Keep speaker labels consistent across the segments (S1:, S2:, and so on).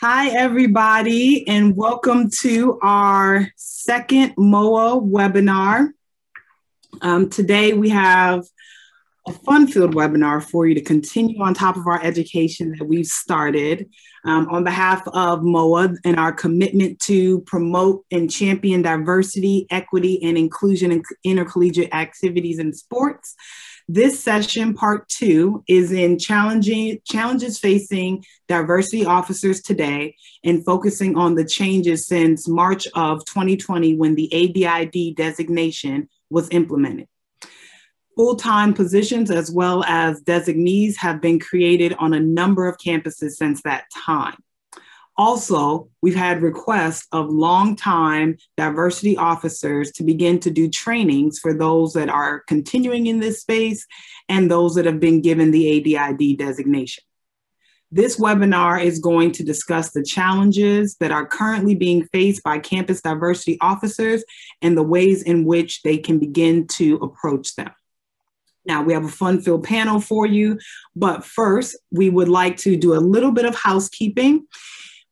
S1: Hi, everybody, and welcome to our second MOA webinar. Um, today, we have a fun-filled webinar for you to continue on top of our education that we've started. Um, on behalf of MOA and our commitment to promote and champion diversity, equity, and inclusion in intercollegiate activities and sports, this session, part two, is in challenging challenges facing diversity officers today and focusing on the changes since March of 2020 when the ADID designation was implemented. Full-time positions as well as designees have been created on a number of campuses since that time. Also, we've had requests of longtime diversity officers to begin to do trainings for those that are continuing in this space and those that have been given the ADID designation. This webinar is going to discuss the challenges that are currently being faced by campus diversity officers and the ways in which they can begin to approach them. Now, we have a fun filled panel for you, but first, we would like to do a little bit of housekeeping.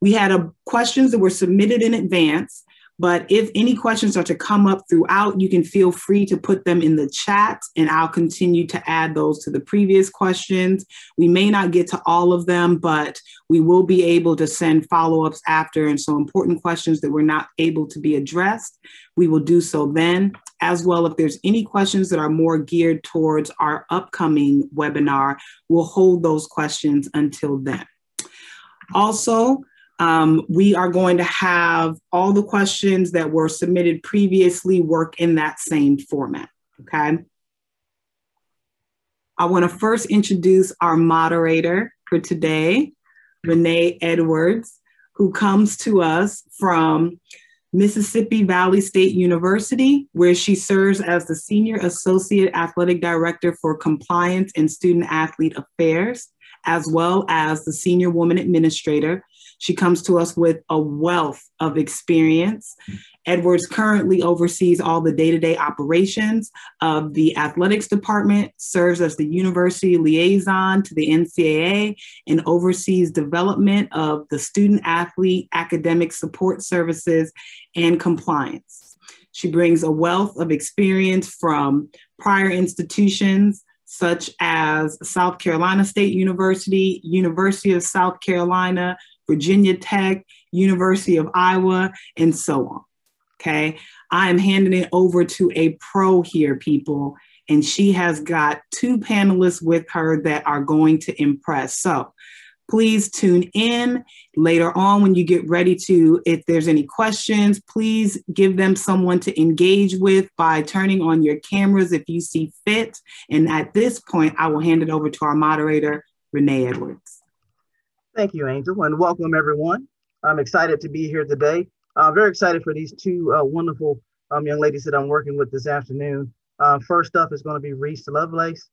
S1: We had a, questions that were submitted in advance, but if any questions are to come up throughout, you can feel free to put them in the chat and I'll continue to add those to the previous questions. We may not get to all of them, but we will be able to send follow-ups after. And so important questions that were not able to be addressed, we will do so then. As well, if there's any questions that are more geared towards our upcoming webinar, we'll hold those questions until then. Also, um, we are going to have all the questions that were submitted previously work in that same format, okay? I wanna first introduce our moderator for today, Renee Edwards, who comes to us from Mississippi Valley State University, where she serves as the Senior Associate Athletic Director for Compliance and Student Athlete Affairs, as well as the Senior Woman Administrator she comes to us with a wealth of experience. Edwards currently oversees all the day to day operations of the athletics department, serves as the university liaison to the NCAA, and oversees development of the student athlete academic support services and compliance. She brings a wealth of experience from prior institutions such as South Carolina State University, University of South Carolina, Virginia Tech, University of Iowa, and so on. Okay. I am handing it over to a pro here, people. And she has got two panelists with her that are going to impress. So please tune in later on when you get ready to. If there's any questions, please give them someone to engage with by turning on your cameras if you see fit. And at this point, I will hand it over to our moderator, Renee Edwards.
S2: Thank you, Angel, and welcome everyone. I'm excited to be here today. I'm uh, very excited for these two uh, wonderful um, young ladies that I'm working with this afternoon. Uh, first up is going to be Reese Lovelace.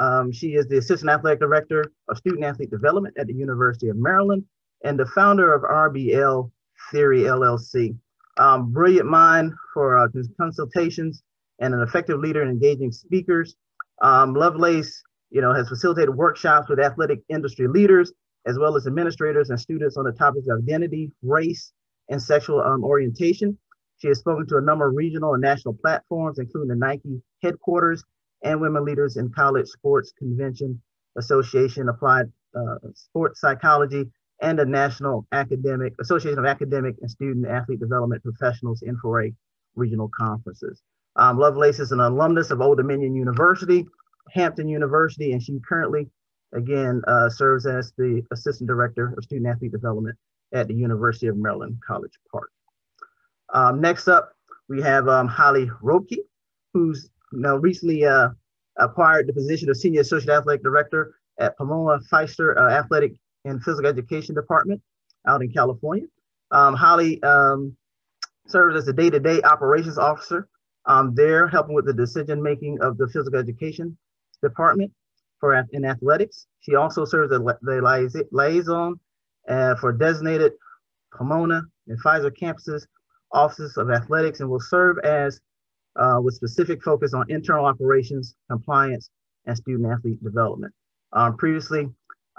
S2: Um, she is the Assistant Athletic Director of Student Athlete Development at the University of Maryland and the founder of RBL Theory LLC. Um, brilliant mind for uh, consultations and an effective leader in engaging speakers. Um, Lovelace, you know, has facilitated workshops with athletic industry leaders as well as administrators and students on the topics of identity, race, and sexual um, orientation. She has spoken to a number of regional and national platforms, including the Nike headquarters and Women Leaders in College Sports Convention Association, Applied uh, Sports Psychology, and the National Academic Association of Academic and Student Athlete Development Professionals N4A regional conferences. Um, Lovelace is an alumnus of Old Dominion University, Hampton University, and she currently again, uh, serves as the Assistant Director of Student Athlete Development at the University of Maryland, College Park. Um, next up, we have um, Holly Roepke, who's now recently uh, acquired the position of Senior Associate Athletic Director at Pomona Pitzer uh, Athletic and Physical Education Department out in California. Um, Holly um, serves as the day-to-day operations officer um, there, helping with the decision making of the physical education department for in athletics. She also serves as the liaison uh, for designated Pomona and Pitzer campuses, offices of athletics, and will serve as uh, with specific focus on internal operations, compliance, and student athlete development. Um, previously,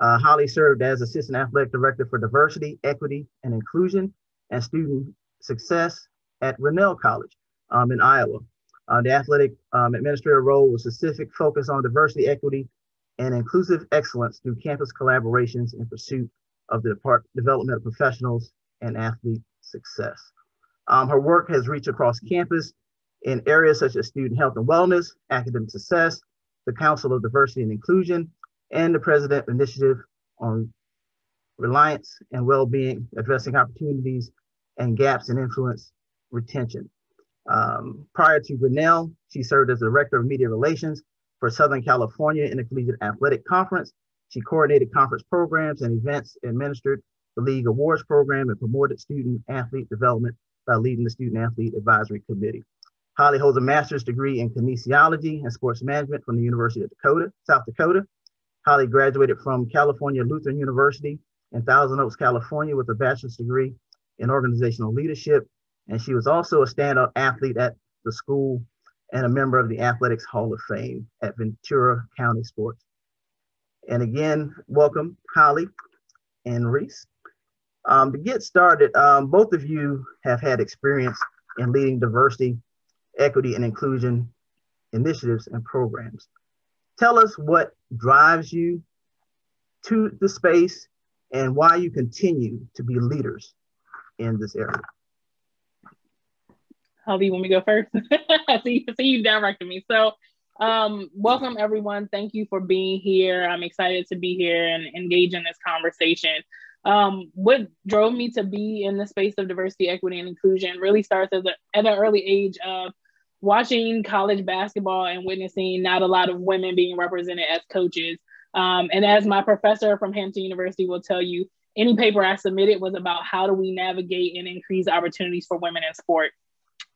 S2: Uh, Holly served as Assistant Athletic Director for Diversity, Equity, and Inclusion and Student Success at Grinnell College um, in Iowa. Uh, the athletic um, administrator role was specific focus on diversity, equity, and inclusive excellence through campus collaborations in pursuit of the development of professionals and athlete success. Um, her work has reached across campus in areas such as student health and wellness, academic success, the Council of Diversity and Inclusion, and the President Initiative on Reliance and Well-Being, addressing opportunities and gaps in influence retention. Um, prior to Grinnell, she served as the Director of Media Relations for Southern California Intercollegiate Athletic Conference. She coordinated conference programs and events, administered the League Awards Program, and promoted student athlete development by leading the Student Athlete Advisory Committee. Holly holds a master's degree in kinesiology and sports management from the University of Dakota, South Dakota. Holly graduated from California Lutheran University in Thousand Oaks, California with a bachelor's degree in organizational leadership. And she was also a standout athlete at the school and a member of the Athletics Hall of Fame at Ventura County Sports. And again, welcome Holly and Reese. Um, to get started, um, both of you have had experience in leading diversity, equity, and inclusion initiatives and programs. Tell us what drives you to the space and why you continue to be leaders in this area.
S3: Want me to go first? see, see you directing me. So um, welcome everyone. Thank you for being here. I'm excited to be here and engage in this conversation. Um, what drove me to be in the space of diversity, equity, and inclusion really starts as a, at an early age of watching college basketball and witnessing not a lot of women being represented as coaches. Um, and as my professor from Hampton University will tell you, any paper I submitted was about how do we navigate and increase opportunities for women in sport,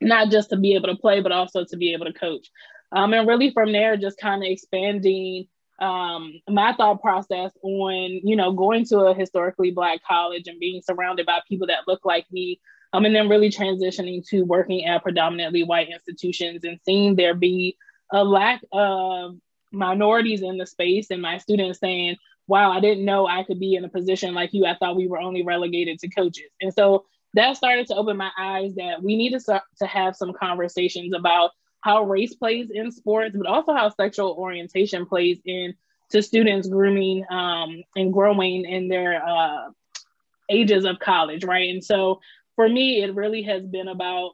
S3: not just to be able to play, but also to be able to coach. Um, and really from there, just kind of expanding um, my thought process on, you know, going to a historically Black college and being surrounded by people that look like me, um, and then really transitioning to working at predominantly white institutions and seeing there be a lack of minorities in the space and my students saying, wow, I didn't know I could be in a position like you. I thought we were only relegated to coaches. And so that started to open my eyes that we need to start to have some conversations about how race plays in sports, but also how sexual orientation plays in to students grooming um, and growing in their uh, ages of college, right? And so for me, it really has been about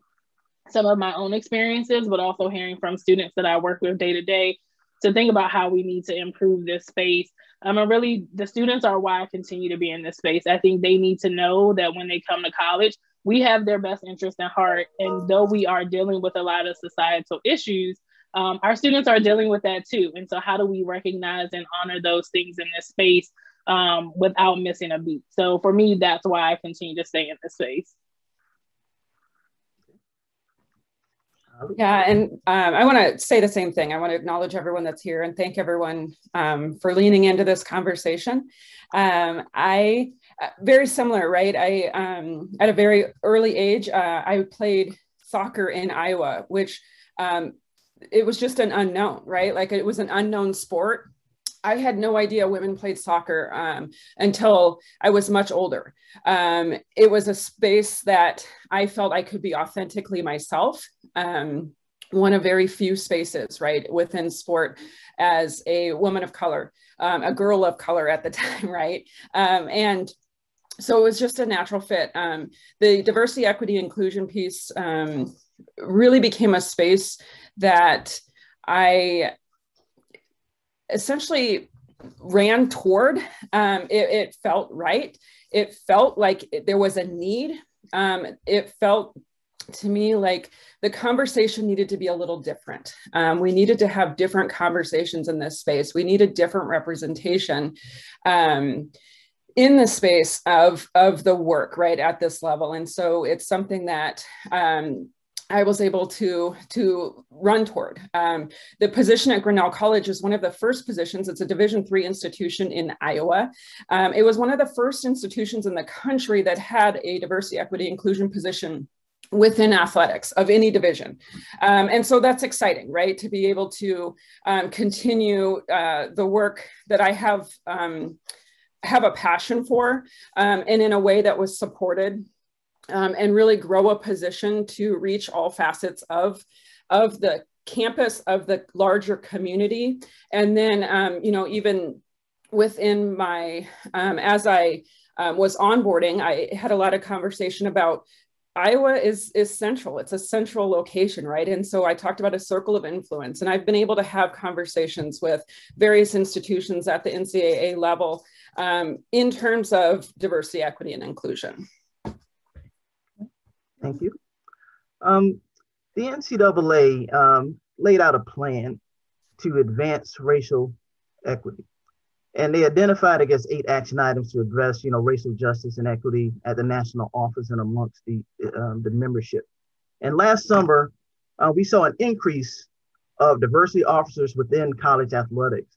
S3: some of my own experiences, but also hearing from students that I work with day to day to think about how we need to improve this space. Um, and really, the students are why I continue to be in this space. I think they need to know that when they come to college, we have their best interest in heart. And though we are dealing with a lot of societal issues, um, our students are dealing with that too. And so, how do we recognize and honor those things in this space um, without missing a beat? So, for me, that's why I continue to stay in this space.
S4: Yeah, and um, I want to say the same thing. I want to acknowledge everyone that's here and thank everyone um, for leaning into this conversation. Um, I uh, very similar, right? I um, at a very early age, uh, I played soccer in Iowa, which um, it was just an unknown, right? Like it was an unknown sport. I had no idea women played soccer um, until I was much older. Um, it was a space that I felt I could be authentically myself. Um, one of very few spaces, right, within sport as a woman of color, um, a girl of color at the time, right? Um, and so it was just a natural fit. Um, the diversity, equity, inclusion piece really became a space that I essentially ran toward. Um, it, it, felt right. It felt like it, there was a need. Um, it felt to me like the conversation needed to be a little different. Um, we needed to have different conversations in this space. We needed different representation. Um, in the space of of the work right at this level and so it's something that um, I was able to to run toward. Um, the position at Grinnell College is one of the first positions. It's a Division three institution in Iowa. Um, it was one of the first institutions in the country that had a diversity, equity, inclusion position within athletics of any division. Um, and so that's exciting, right? To be able to um, continue uh, the work that I have um, have a passion for um, and in a way that was supported um, and really grow a position to reach all facets of, of the campus of the larger community. And then, um, you know, even within my, um, as I um, was onboarding, I had a lot of conversation about Iowa is is central. It's a central location, right? And so I talked about a circle of influence, and I've been able to have conversations with various institutions at the NCAA level um, in terms of diversity, equity, and inclusion.
S2: Thank you. Um, the NCAA um, laid out a plan to advance racial equity. And they identified, I guess, eight action items to address, you know, racial justice and equity at the national office and amongst the, um, the membership. And last summer, uh, we saw an increase of diversity officers within college athletics.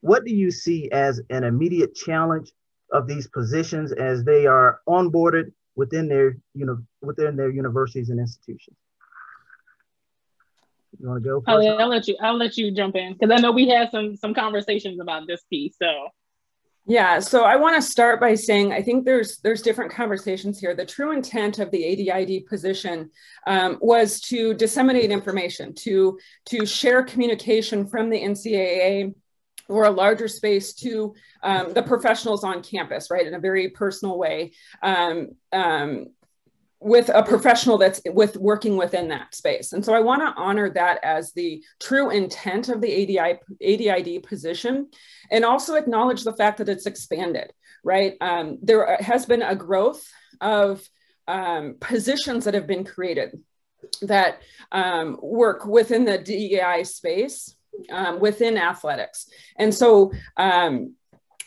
S2: What do you see as an immediate challenge of these positions as they are onboarded within their, you know, within their universities and institutions? You want to go?
S3: Oh, yeah, I'll let you. I'll let you jump in because I know we had some some conversations about this piece. So.
S4: Yeah, so I want to start by saying I think there's there's different conversations here. The true intent of the ADID position um, was to disseminate information, to to share communication from the NCAA or a larger space to um, the professionals on campus, right, in a very personal way. Um, um, with a professional that's with working within that space. And so I want to honor that as the true intent of the ADI, ADID position and also acknowledge the fact that it's expanded, right? Um, there has been a growth of um, positions that have been created that um, work within the DEI space, um, within athletics. And so um,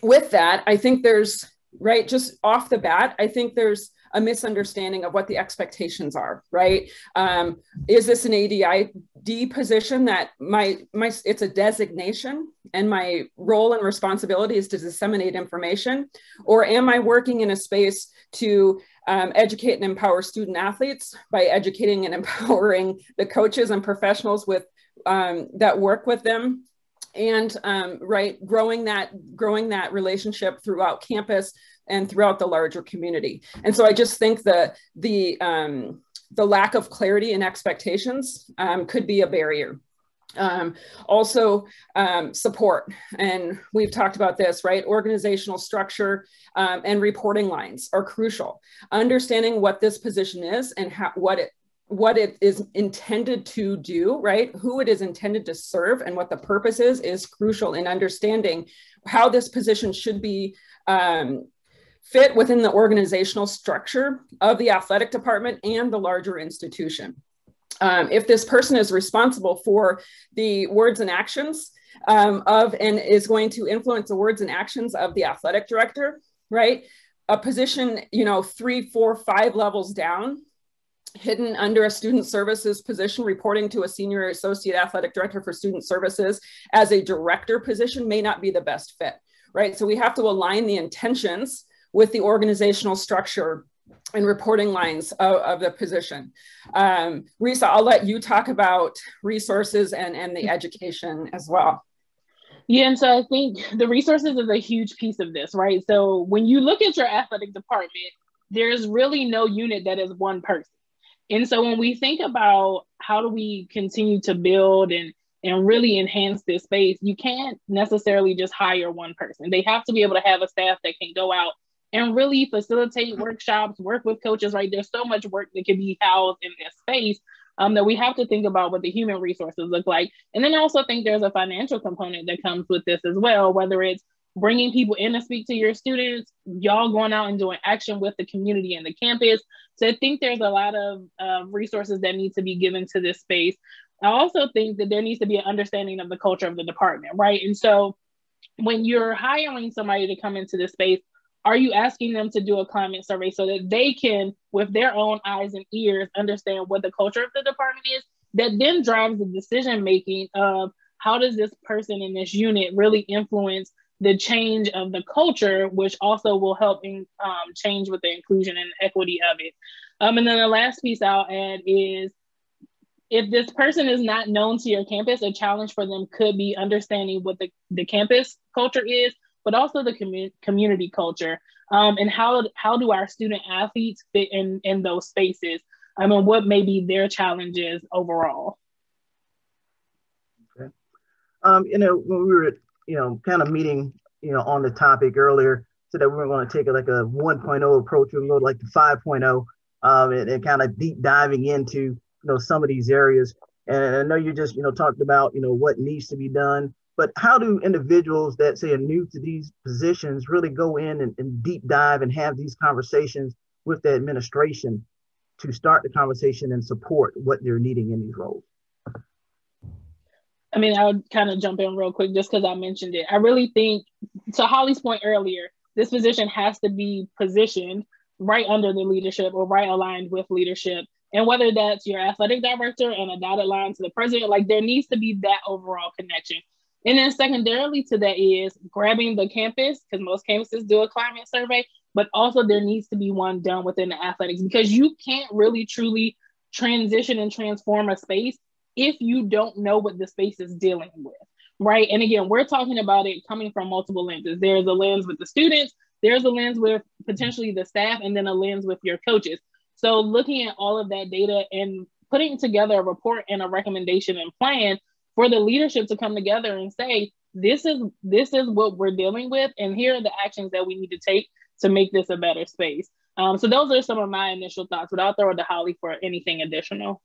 S4: with that, I think there's, right, just off the bat, I think there's a misunderstanding of what the expectations are, right? Um, is this an ADID position that my, my, it's a designation and my role and responsibility is to disseminate information? Or am I working in a space to um, educate and empower student athletes by educating and empowering the coaches and professionals with um, that work with them and um, right growing that growing that relationship throughout campus and throughout the larger community. And so I just think that the um, the lack of clarity and expectations um, could be a barrier. Um, also, um, support, and we've talked about this, right? Organizational structure um, and reporting lines are crucial. Understanding what this position is and how, what it what it is intended to do, right? Who it is intended to serve and what the purpose is, is crucial in understanding how this position should be um, fit within the organizational structure of the athletic department and the larger institution. Um, if this person is responsible for the words and actions um, of and is going to influence the words and actions of the athletic director, right? A position, you know, three, four, five levels down, hidden under a student services position, reporting to a senior associate athletic director for student services as a director position may not be the best fit, right? So we have to align the intentions with the organizational structure and reporting lines of, of the position. Um, Risa, I'll let you talk about resources and, and the education as well.
S3: Yeah, and so I think the resources is a huge piece of this, right? So when you look at your athletic department, there's really no unit that is one person. And so when we think about how do we continue to build and and really enhance this space, you can't necessarily just hire one person. They have to be able to have a staff that can go out and really facilitate workshops, work with coaches, right? There's so much work that can be housed in this space um, that we have to think about what the human resources look like. And then I also think there's a financial component that comes with this as well, whether it's bringing people in to speak to your students, y'all going out and doing action with the community and the campus. So I think there's a lot of uh, resources that need to be given to this space. I also think that there needs to be an understanding of the culture of the department, right? And so when you're hiring somebody to come into this space, are you asking them to do a climate survey so that they can, with their own eyes and ears, understand what the culture of the department is? That then drives the decision making of how does this person in this unit really influence the change of the culture, which also will help in, um, change with the inclusion and equity of it. Um, and then the last piece I'll add is if this person is not known to your campus, a challenge for them could be understanding what the, the campus culture is but also the commu- community culture. Um, and how, how do our student athletes fit in, in those spaces? I mean, what may be their challenges overall?
S2: Okay. Um, you know, when we were, you know, kind of meeting, you know, on the topic earlier, so that we were going to take like a 1.0 approach, we go like the 5.0, um, and, and kind of deep diving into, you know, some of these areas. And I know you just, you know, talked about, you know, what needs to be done, but how do individuals that say are new to these positions really go in and, and deep dive and have these conversations with the administration to start the conversation and support what they're needing in these roles?
S3: I mean, I would kind of jump in real quick just because I mentioned it. I really think, to Holly's point earlier, this position has to be positioned right under the leadership or right aligned with leadership. And whether that's your athletic director and a dotted line to the president, like there needs to be that overall connection. And then secondarily to that is grabbing the campus, because most campuses do a climate survey, but also there needs to be one done within the athletics because you can't really truly transition and transform a space if you don't know what the space is dealing with. Right. And again, we're talking about it coming from multiple lenses. There's a lens with the students, there's a lens with potentially the staff, and then a lens with your coaches. So looking at all of that data and putting together a report and a recommendation and plan for the leadership to come together and say, this is this is what we're dealing with, and here are the actions that we need to take to make this a better space. Um, so those are some of my initial thoughts, but I'll throw it to Holly for anything additional.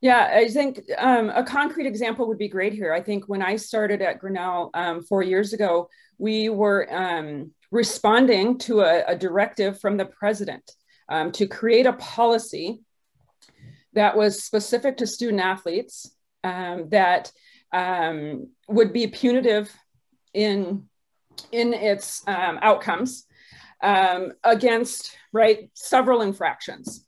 S4: Yeah, I think um, a concrete example would be great here. I think when I started at Grinnell um, four years ago, we were um, responding to a, a, directive from the president um, to create a policy that was specific to student athletes um, that um, would be punitive in in its outcomes against right several infractions.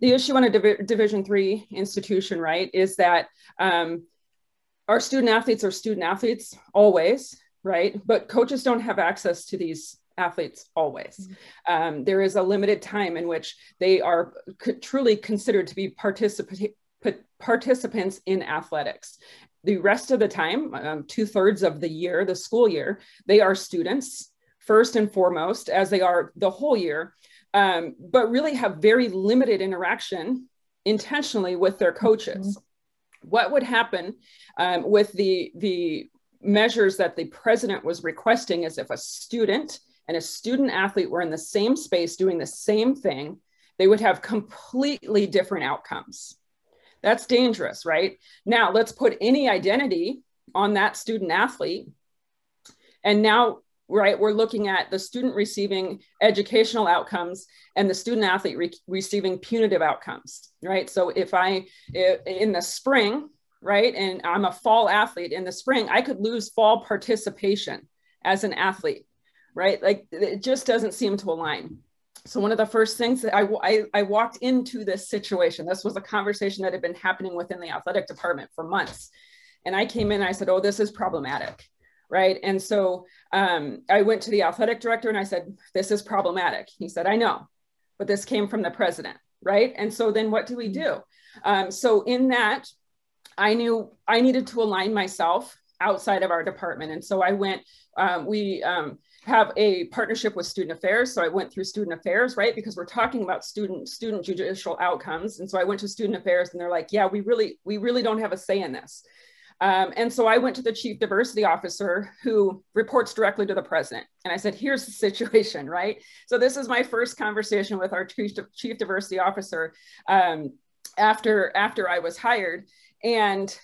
S4: The issue on a Div- Division three institution, right, is that um, our student athletes are student athletes always, right, but coaches don't have access to these athletes always. Mm-hmm. Um, there is a limited time in which they are c- truly considered to be particip- participants in athletics. The rest of the time, um, two thirds of the year, the school year, they are students first and foremost, as they are the whole year, um, but really have very limited interaction intentionally with their coaches. Mm-hmm. What would happen um, with the, the measures that the president was requesting is if a student and a student athlete were in the same space doing the same thing, they would have completely different outcomes. That's dangerous, right? Now, let's put any identity on that student athlete. And now right? We're looking at the student receiving educational outcomes and the student athlete re- receiving punitive outcomes right? So if i in the spring right? And i'm a fall athlete in the spring i could lose fall participation as an athlete right? Like it just doesn't seem to align. So one of the first things that I, I, I walked into this situation this was a conversation that had been happening within the athletic department for months. And i came in and i said oh this is problematic right? And so um, I went to the athletic director and I said, This is problematic. He said, I know, but this came from the president, right? And so then what do we do? Um, so in that, I knew I needed to align myself outside of our department. And so I went, um, we um, have a partnership with student affairs. So I went through student affairs, right? Because we're talking about student student judicial outcomes. And so I went to student affairs and they're like, yeah, we really, we really don't have a say in this. Um, and so I went to the chief diversity officer who reports directly to the president. And I said, here's the situation, right? So this is my first conversation with our chief, diversity officer um, after, after I was hired. And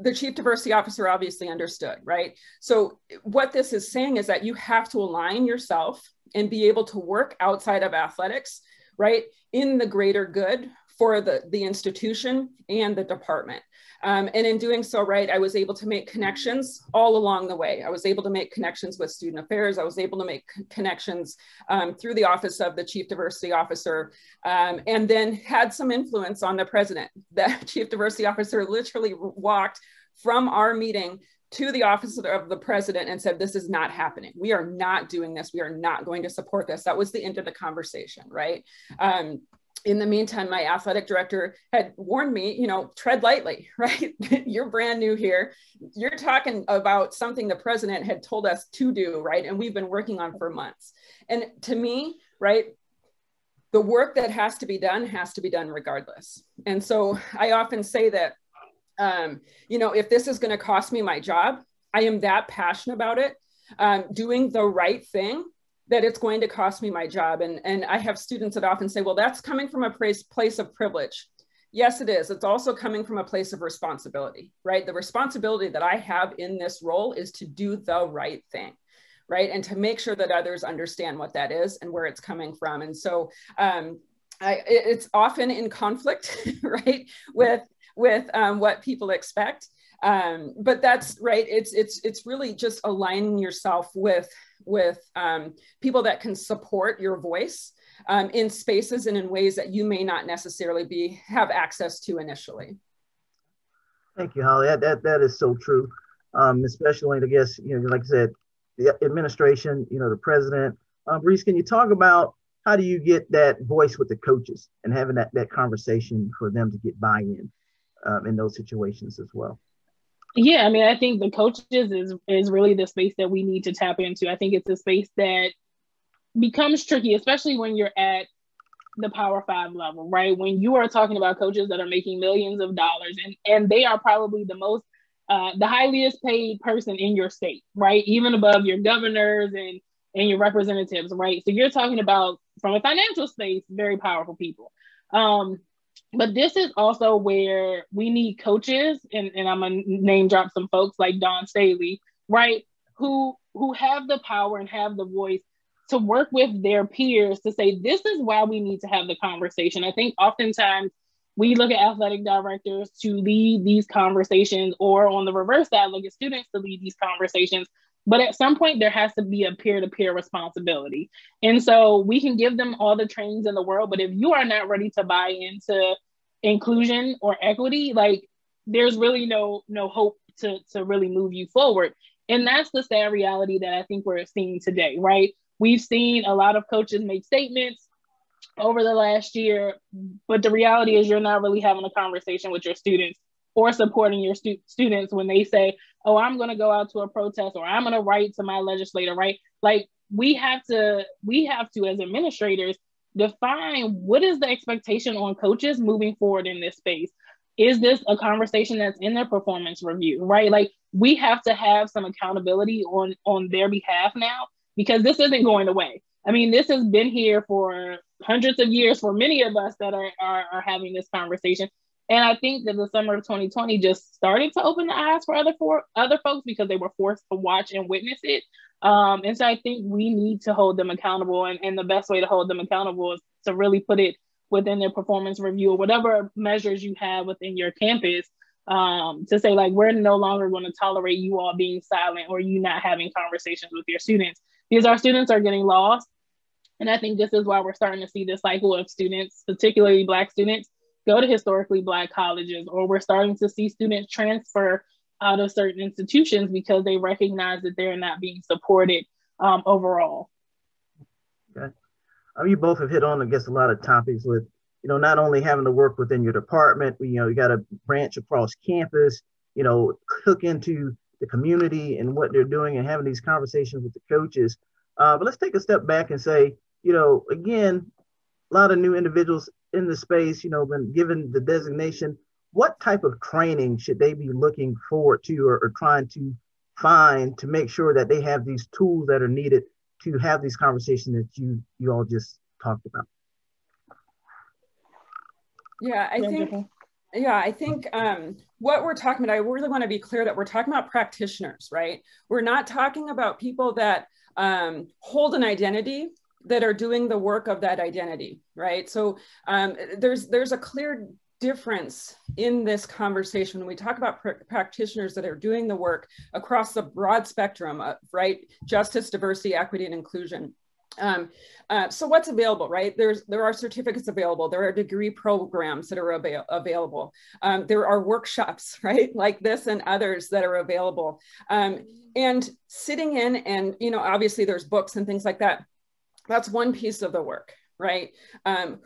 S4: the chief diversity officer obviously understood, right? So what this is saying is that you have to align yourself and be able to work outside of athletics, right? In the greater good for the, the institution and the department. Um, and in doing so, right, I was able to make connections all along the way. I was able to make connections with student affairs. I was able to make connections um, through the office of the chief diversity officer, um, and then had some influence on the president. The chief diversity officer literally walked from our meeting to the office of the president and said, This is not happening. We are not doing this. We are not going to support this. That was the end of the conversation, right? In the meantime, my athletic director had warned me, you know, tread lightly, right? You're brand new here. You're talking about something the president had told us to do, right? And we've been working on for months. And to me, right, the work that has to be done has to be done regardless. And so I often say that, um, you know, if this is going to cost me my job, I am that passionate about it. Um, doing the right thing that it's going to cost me my job. And, and I have students that often say, well, that's coming from a place, place of privilege. Yes, it is. It's also coming from a place of responsibility, right? The responsibility that I have in this role is to do the right thing right? And to make sure that others understand what that is and where it's coming from. And so um, I, it's often in conflict, right, with with um, what people expect. Um, but that's right. It's it's it's really just aligning yourself with with um, people that can support your voice um, in spaces and in ways that you may not necessarily be have access to initially.
S2: Thank you, Holly. That that, that is so true. Um, especially, I guess you know, like I said, the administration, you know, the president. Um, Reese, can you talk about how do you get that voice with the coaches and having that, that conversation for them to get buy-in um, in those situations as well?
S3: Yeah, I mean, I think the coaches is is really the space that we need to tap into. I think it's a space that becomes tricky, especially when you're at the power five level, right? When you are talking about coaches that are making millions of dollars and, and they are probably the most uh, the highest paid person in your state, right? Even above your governors and and your representatives, right? So you're talking about from a financial space, very powerful people. Um, but this is also where we need coaches, and, and I'm gonna name drop some folks like Dawn Staley, right? Who who have the power and have the voice to work with their peers to say this is why we need to have the conversation. I think oftentimes we look at athletic directors to lead these conversations, or on the reverse side, look at students to lead these conversations. But at some point, there has to be a peer to peer responsibility. And so we can give them all the trainings in the world, but if you are not ready to buy into inclusion or equity, like there's really no no hope to, to really move you forward. And that's the sad reality that I think we're seeing today, right? We've seen a lot of coaches make statements over the last year. But the reality is, you're not really having a conversation with your students or supporting your stu- students when they say, "Oh, I'm going to go out to a protest or I'm going to write to my legislator." Right? Like we have to, we have to, as administrators, define what is the expectation on coaches moving forward in this space. Is this a conversation that's in their performance review? Right? Like we have to have some accountability on on their behalf now because this isn't going away. I mean, this has been here for hundreds of years for many of us that are, are, are having this conversation. And I think that the summer of 2020 just started to open the eyes for other for other folks because they were forced to watch and witness it. Um, and so I think we need to hold them accountable. And, and the best way to hold them accountable is to really put it within their performance review or whatever measures you have within your campus um, to say, like, we're no longer going to tolerate you all being silent or you not having conversations with your students because our students are getting lost and I think this is why we're starting to see this cycle of students, particularly Black students, go to historically Black colleges, or we're starting to see students transfer out of certain institutions because they recognize that they're not being supported um, overall.
S2: Okay. Um, you both have hit on, I guess, a lot of topics with, you know, not only having to work within your department, you know, you got to branch across campus, you know, hook into the community and what they're doing and having these conversations with the coaches. Uh, but let's take a step back and say, you know, again, a lot of new individuals in the space, you know, been given the designation. What type of training should they be looking forward to or, or trying to find to make sure that they have these tools that are needed to have these conversations that you you all just talked about?
S4: Yeah, I think yeah, I think um, what we're talking about, I really want to be clear that we're talking about practitioners, right? We're not talking about people that um, hold an identity that are doing the work of that identity, right? So um, there's there's a clear difference in this conversation when we talk about pr practitioners that are doing the work across the broad spectrum of right justice, diversity, equity, and inclusion. Um, uh, so what's available, right? There's there are certificates available. There are degree programs that are avail available. Um, there are workshops, right, like this and others that are available. Um, and sitting in, and you know, obviously there's books and things like that that's one piece of the work, right? Um,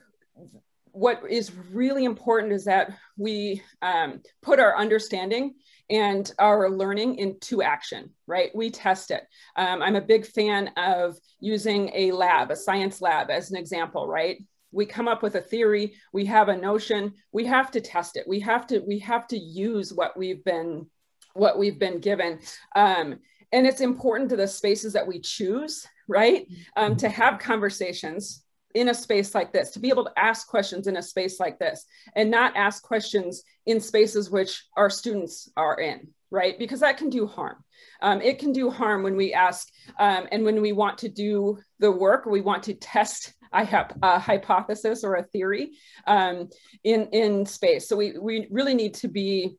S4: what is really important is that we um, put our understanding and our learning into action, right? We test it. Um, I'm a big fan of using a lab, a science lab as an example, right? We come up with a theory, we have a notion, we have to test it. We have to, we have to use what we've been, what we've been given. Um, and it's important to the spaces that we choose, right? Um, to have conversations in a space like this, to be able to ask questions in a space like this, and not ask questions in spaces which our students are in, right? Because that can do harm. Um, it can do harm when we ask um, and when we want to do the work, we want to test I have a hypothesis or a theory um, in, in space. So we, we really need to be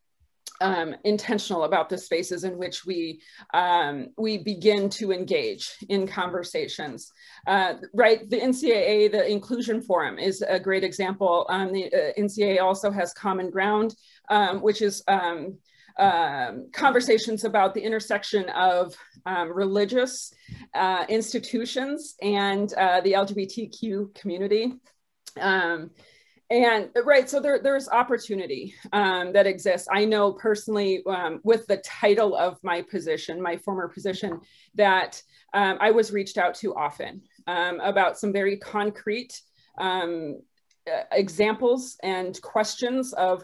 S4: um, intentional about the spaces in which we um, we begin to engage in conversations. Uh, right, the NCAA, the Inclusion Forum, is a great example. Um, the uh, NCAA also has Common Ground, um, which is um, um, conversations about the intersection of religious uh, institutions and uh, the LGBTQ community. And right so there, there's opportunity um, that exists. I know personally um, with the title of my position my former position that um, i was reached out to often um, about some very concrete um, uh, examples and questions of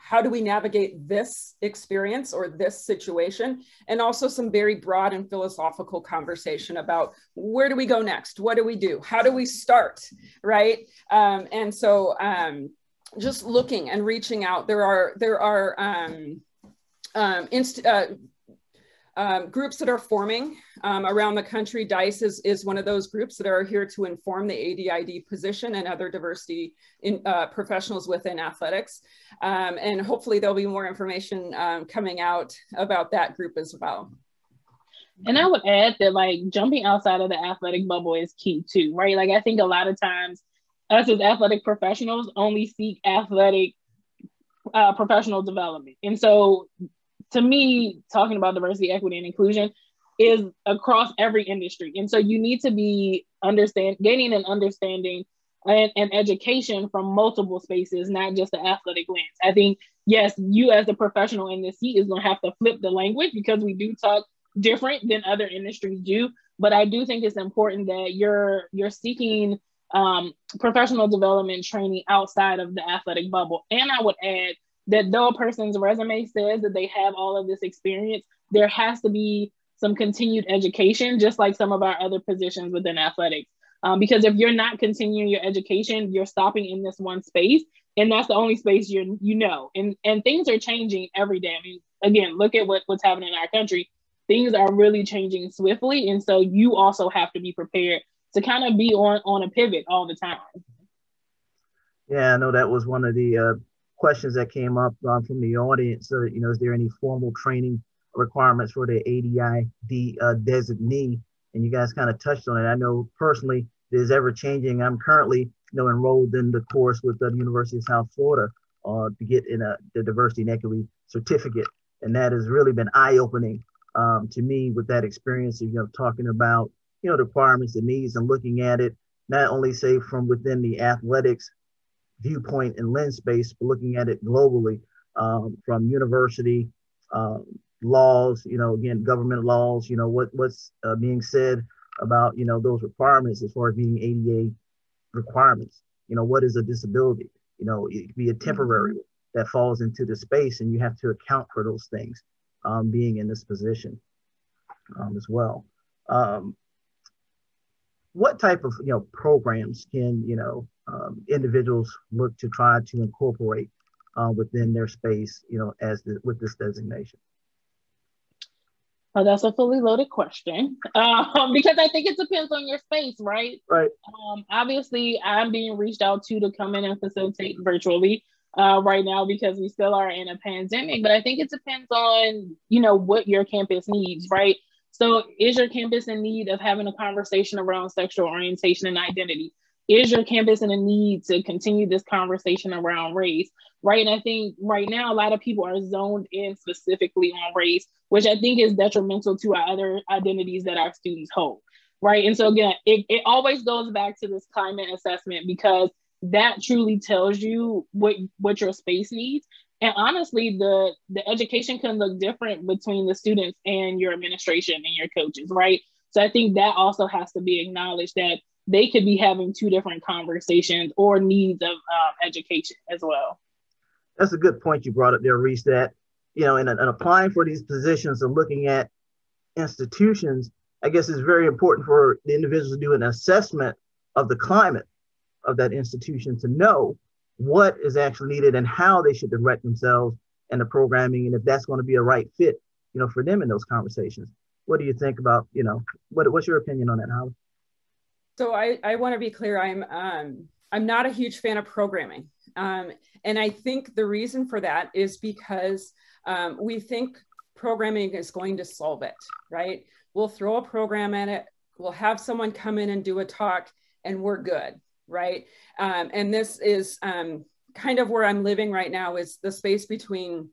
S4: how do we navigate this experience or this situation? And also some very broad and philosophical conversation about where do we go next? What do we do? How do we start? Right? Um, and so um, just looking and reaching out there are there are um, um, inst- uh, um, groups that are forming um, around the country, DICE is, is one of those groups that are here to inform the ADID position and other diversity in, uh, professionals within athletics. Um, and hopefully there'll be more information um, coming out about that group as well.
S3: And I would add that like jumping outside of the athletic bubble is key too, right? Like I think a lot of times us as athletic professionals only seek athletic uh, professional development. And so to me, talking about diversity, equity, and inclusion is across every industry. And so you need to be understand gaining an understanding and, and, education from multiple spaces, not just the athletic lens. I think, yes, you as a professional in this seat is going to have to flip the language because we do talk different than other industries do. But I do think it's important that you're you're seeking um, professional development training outside of the athletic bubble. And I would add that though a person's resume says that they have all of this experience, there has to be some continued education, just like some of our other positions within athletics. Um, because if you're not continuing your education, you're stopping in this one space, and that's the only space you you know. And and things are changing every day. I mean, again, look at what, what's happening in our country. Things are really changing swiftly, and so you also have to be prepared to kind of be on on a pivot all the time.
S2: Yeah, I know that was one of the uh, questions that came up um, from the audience. So, you know, is there any formal training requirements for the ADID uh, designee? And you guys kind of touched on it. I know personally it is ever changing. I'm currently, you know, enrolled in the course with the University of South Florida uh, to get in a the diversity and equity certificate, and that has really been eye opening um, to me with that experience. Of, you know, talking about you know the requirements, the needs, and looking at it not only say from within the athletics viewpoint and lens space, but looking at it globally um, from university um, laws, you know, again, government laws, you know, what what's uh, being said about, you know, those requirements as far as meeting ADA requirements. You know, what is a disability? You know, it could be a temporary that falls into the space, and you have to account for those things um, being in this position um, as well. Um, what type of you know programs can you know um, individuals look to try to incorporate uh, within their space, you know, as the, with this designation?
S3: Oh, that's a fully loaded question um, because I think it depends on your space, right?
S2: Right.
S3: Um, obviously, I'm being reached out to to come in and facilitate virtually uh, right now because we still are in a pandemic. But I think it depends on you know what your campus needs, right? So, is your campus in need of having a conversation around sexual orientation and identity? Is your campus in a need to continue this conversation around race right? And i think right now a lot of people are zoned in specifically on race which i think is detrimental to our other identities that our students hold right? And so again it, it always goes back to this climate assessment because that truly tells you what what your space needs. And honestly the the education can look different between the students and your administration and your coaches right? So i think that also has to be acknowledged that they could be having two different conversations or needs of um, education as well
S2: that's a good point you brought up there reese that you know in, in applying for these positions and looking at institutions i guess it's very important for the individuals to do an assessment of the climate of that institution to know what is actually needed and how they should direct themselves and the programming and if that's going to be a right fit you know for them in those conversations what do you think about you know what, what's your opinion on that Holly?
S4: So i i want to be clear i'm um i'm not a huge fan of programming um and i think the reason for that is because um, we think programming is going to solve it right we'll throw a program at it we'll have someone come in and do a talk and we're good right? Um, and this is um, kind of where I'm living right now is the space between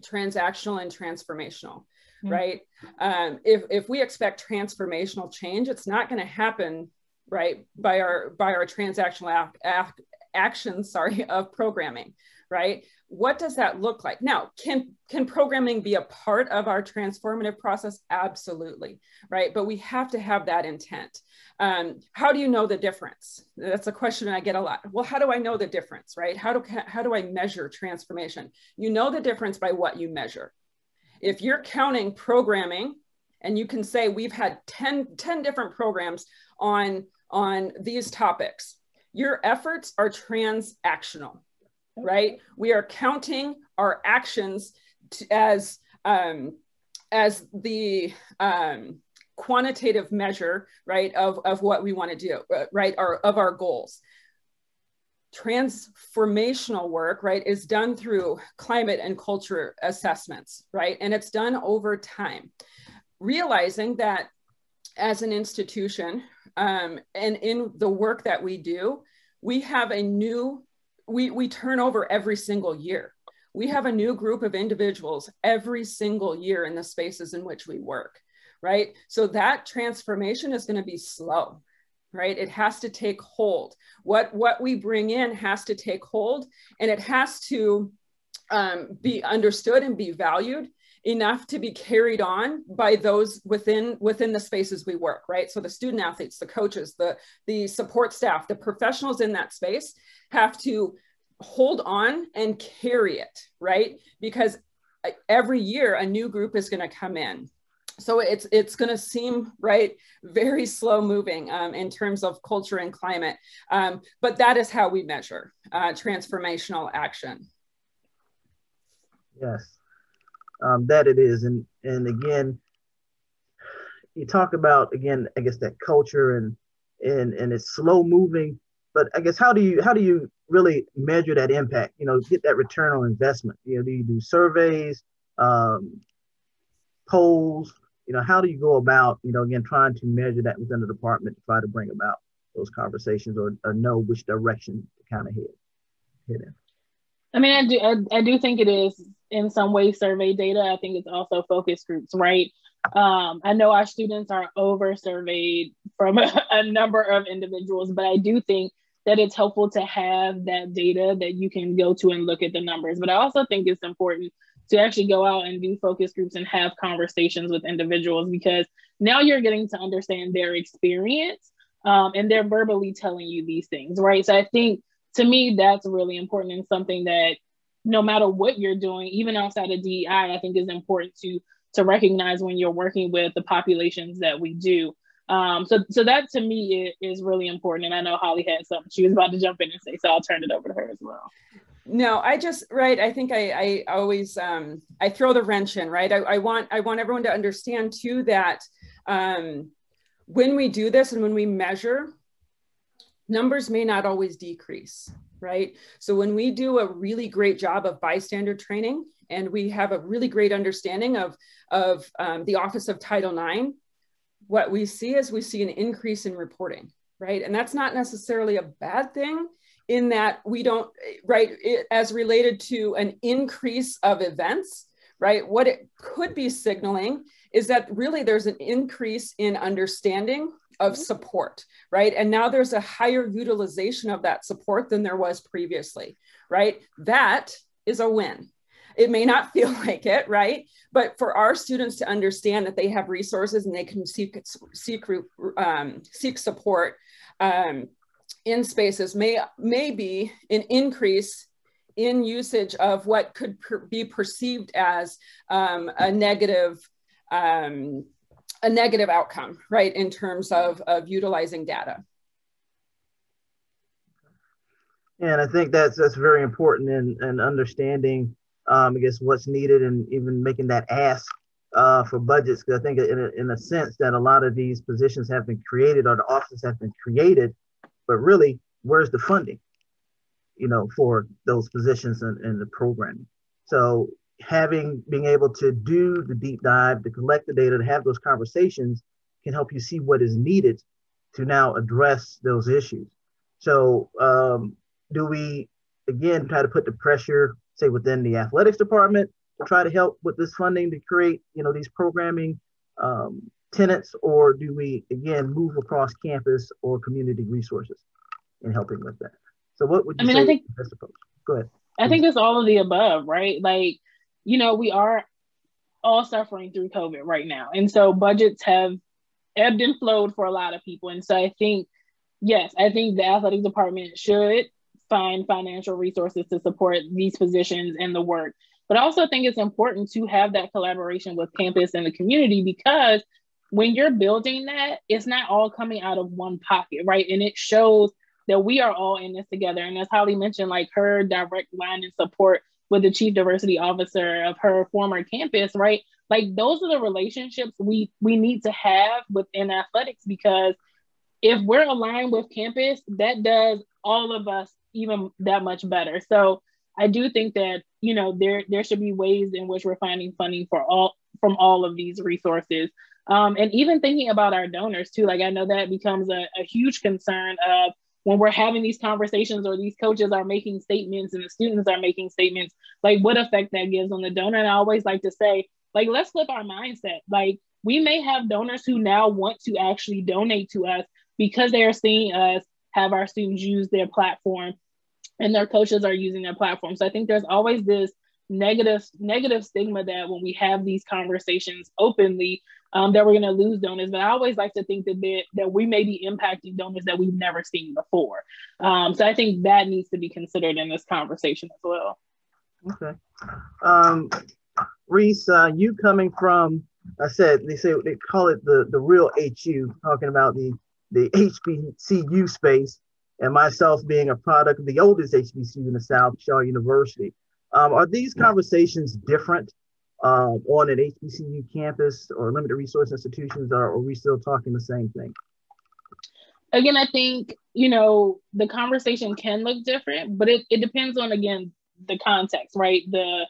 S4: transactional and transformational, mm-hmm. right? Um, if, if we expect transformational change, it's not going to happen right by our by our transactional ac- actions sorry of programming right? What does that look like? Now can can programming be a part of our transformative process? Absolutely right? But we have to have that intent. Um, how do you know the difference? That's a question i get a lot. Well how do i know the difference right? How do how do i measure transformation? You know the difference by what you measure. If you're counting programming and you can say we've had 10, 10 different programs on on these topics your efforts are transactional right? We are counting our actions to, as um, as the um, quantitative measure, right, of, of what we want to do, uh, right, or of our goals. Transformational work, right, is done through climate and culture assessments, right, and it's done over time. Realizing that as an institution um, and in the work that we do, we have a new we, we turn over every single year. We have a new group of individuals every single year in the spaces in which we work, right? So that transformation is going to be slow, right? It has to take hold. What, what we bring in has to take hold and it has to um, be understood and be valued enough to be carried on by those within within the spaces we work right so the student athletes the coaches the the support staff the professionals in that space have to hold on and carry it, right? Because uh, every year a new group is going to come in. So it's it's going to seem right very slow moving um, in terms of culture and climate, um, but that is how we measure uh, transformational action.
S2: Yes, um, that it is, and and again, you talk about again, I guess that culture and and and it's slow moving, but I guess how do you how do you really measure that impact? You know, get that return on investment. You know, do you do surveys, um, polls? You know, how do you go about you know again trying to measure that within the department to try to bring about those conversations or, or know which direction to kind of head head in?
S3: I mean, I do I, I do think it is in some way survey data. I think it's also focus groups, right? Um, I know our students are over surveyed from a, a, number of individuals, but I do think that it's helpful to have that data that you can go to and look at the numbers. But I also think it's important to actually go out and do focus groups and have conversations with individuals because now you're getting to understand their experience um, and they're verbally telling you these things, right? So I think to me, that's really important and something that no matter what you're doing, even outside of DEI, I think is important to to recognize when you're working with the populations that we do. Um, so, so that to me is, is really important. And I know Holly had something she was about to jump in and say, so I'll turn it over to her as well.
S4: No, I just right. I think I, I always um, I throw the wrench in. Right. I, I want I want everyone to understand too that um, when we do this and when we measure, numbers may not always decrease. Right. So when we do a really great job of bystander training and we have a really great understanding of of um, the Office of Title IX what we see is we see an increase in reporting, right? And that's not necessarily a bad thing in that we don't, right, it, as related to an increase of events, right? What it could be signaling is that really there's an increase in understanding of support, right? And now there's a higher utilization of that support than there was previously, right? That is a win. It may not feel like it, right? But for our students to understand that they have resources and they can seek seek um, seek support um, in spaces may may be an increase in usage of what could per be perceived as um, a negative um, a negative outcome, right, in terms of, of utilizing data.
S2: And I think that's that's very important in, in understanding, um, I guess, what's needed and even making that ask uh, for budgets. Because I think in a, in a sense that a lot of these positions have been created or the offices have been created, but really, where's the funding? You know, for those positions and, and the programming. So having being able to do the deep dive, to collect the data, to have those conversations can help you see what is needed to now address those issues. So, um, do we again try to put the pressure, say within the athletics department, to try to help with this funding to create, you know, these programming um, tenants, or do we again move across campus or community resources in helping with that? So, what would you I mean, say? I think, Go ahead.
S3: I think it's all of the above, right? Like you know, we are all suffering through COVID right now. And so budgets have ebbed and flowed for a lot of people. And so I think, yes, I think the athletic department should find financial resources to support these positions and the work. But I also think it's important to have that collaboration with campus and the community because when you're building that, it's not all coming out of one pocket, right? And it shows that we are all in this together. And as Holly mentioned, like her direct line and support with the chief diversity officer of her former campus, right? Like those are the relationships we we need to have within athletics because if we're aligned with campus, that does all of us even that much better. So I do think that you know there there should be ways in which we're finding funding for all from all of these resources. Um, and even thinking about our donors too, like I know that becomes a, a huge concern of when we're having these conversations or these coaches are making statements and the students are making statements, like what effect that gives on the donor. And I always like to say, like, let's flip our mindset. Like, we may have donors who now want to actually donate to us because they are seeing us have our students use their platform and their coaches are using their platform. So I think there's always this negative negative stigma that when we have these conversations openly um, that we're going to lose donors. But I always like to think that that we may be impacting donors that we've never seen before. Um, so I think that needs to be considered in this conversation as well.
S2: Okay, um, Reese, uh, you coming from I said they say they call it the the real HU, talking about the the HBCU space, and myself being a product of the oldest HBCU in the South, Shaw University. Um, are these conversations different um, on an HBCU campus or limited resource institutions, are we still talking the same thing?
S3: Again, I think, you know, the conversation can look different, but it, it depends on, again, the context, right? The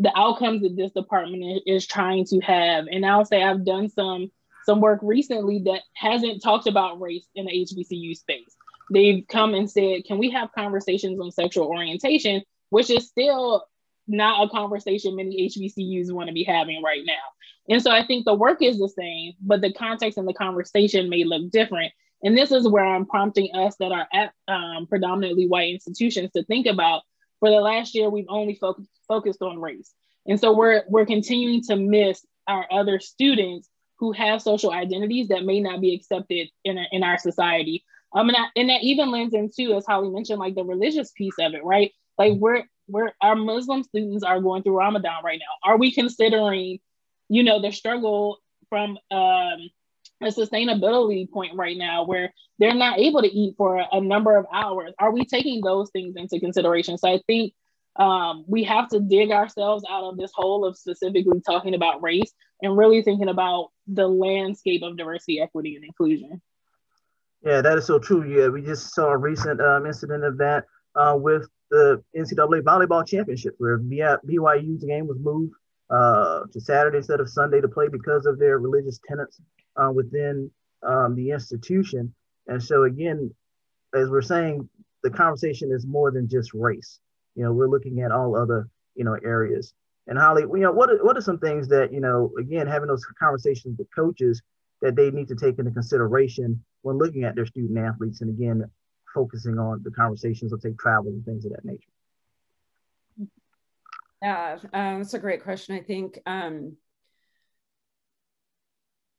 S3: the outcomes that this department is trying to have. And I'll say I've done some some work recently that hasn't talked about race in the HBCU space. They've come and said, can we have conversations on sexual orientation, which is still not a conversation many HBCUs want to be having right now. And so I think the work is the same, but the context and the conversation may look different. And this is where I'm prompting us that are at um, predominantly white institutions to think about. For the last year, we've only fo- focused on race, and so we're we're continuing to miss our other students who have social identities that may not be accepted in, a, in our society. Um, and, I, and that even lends into, as Holly mentioned, like the religious piece of it, right? Like we're we're our Muslim students are going through Ramadan right now. Are we considering, you know, the struggle from um, a sustainability point right now where they're not able to eat for a, a number of hours? Are we taking those things into consideration? So I think um, we have to dig ourselves out of this hole of specifically talking about race and really thinking about the landscape of diversity, equity, and inclusion.
S2: Yeah, that is so true. Yeah, we just saw a recent um, incident of that uh, with the NCAA volleyball championship, where BYU's game was moved uh, to Saturday instead of Sunday to play because of their religious tenets uh, within um, the institution. And so, again, as we're saying, the conversation is more than just race. You know, we're looking at all other you know areas. And Holly, you know, what what are some things that you know? Again, having those conversations with coaches, that they need to take into consideration when looking at their student athletes and again focusing on the conversations of say travel and things of that nature.
S4: Yeah um, that's a great question. I think um,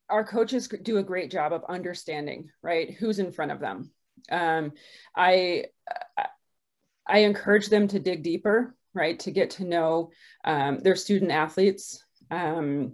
S4: our coaches do a great job of understanding right who's in front of them. Um, i i encourage them to dig deeper right to get to know um, their student athletes. Um,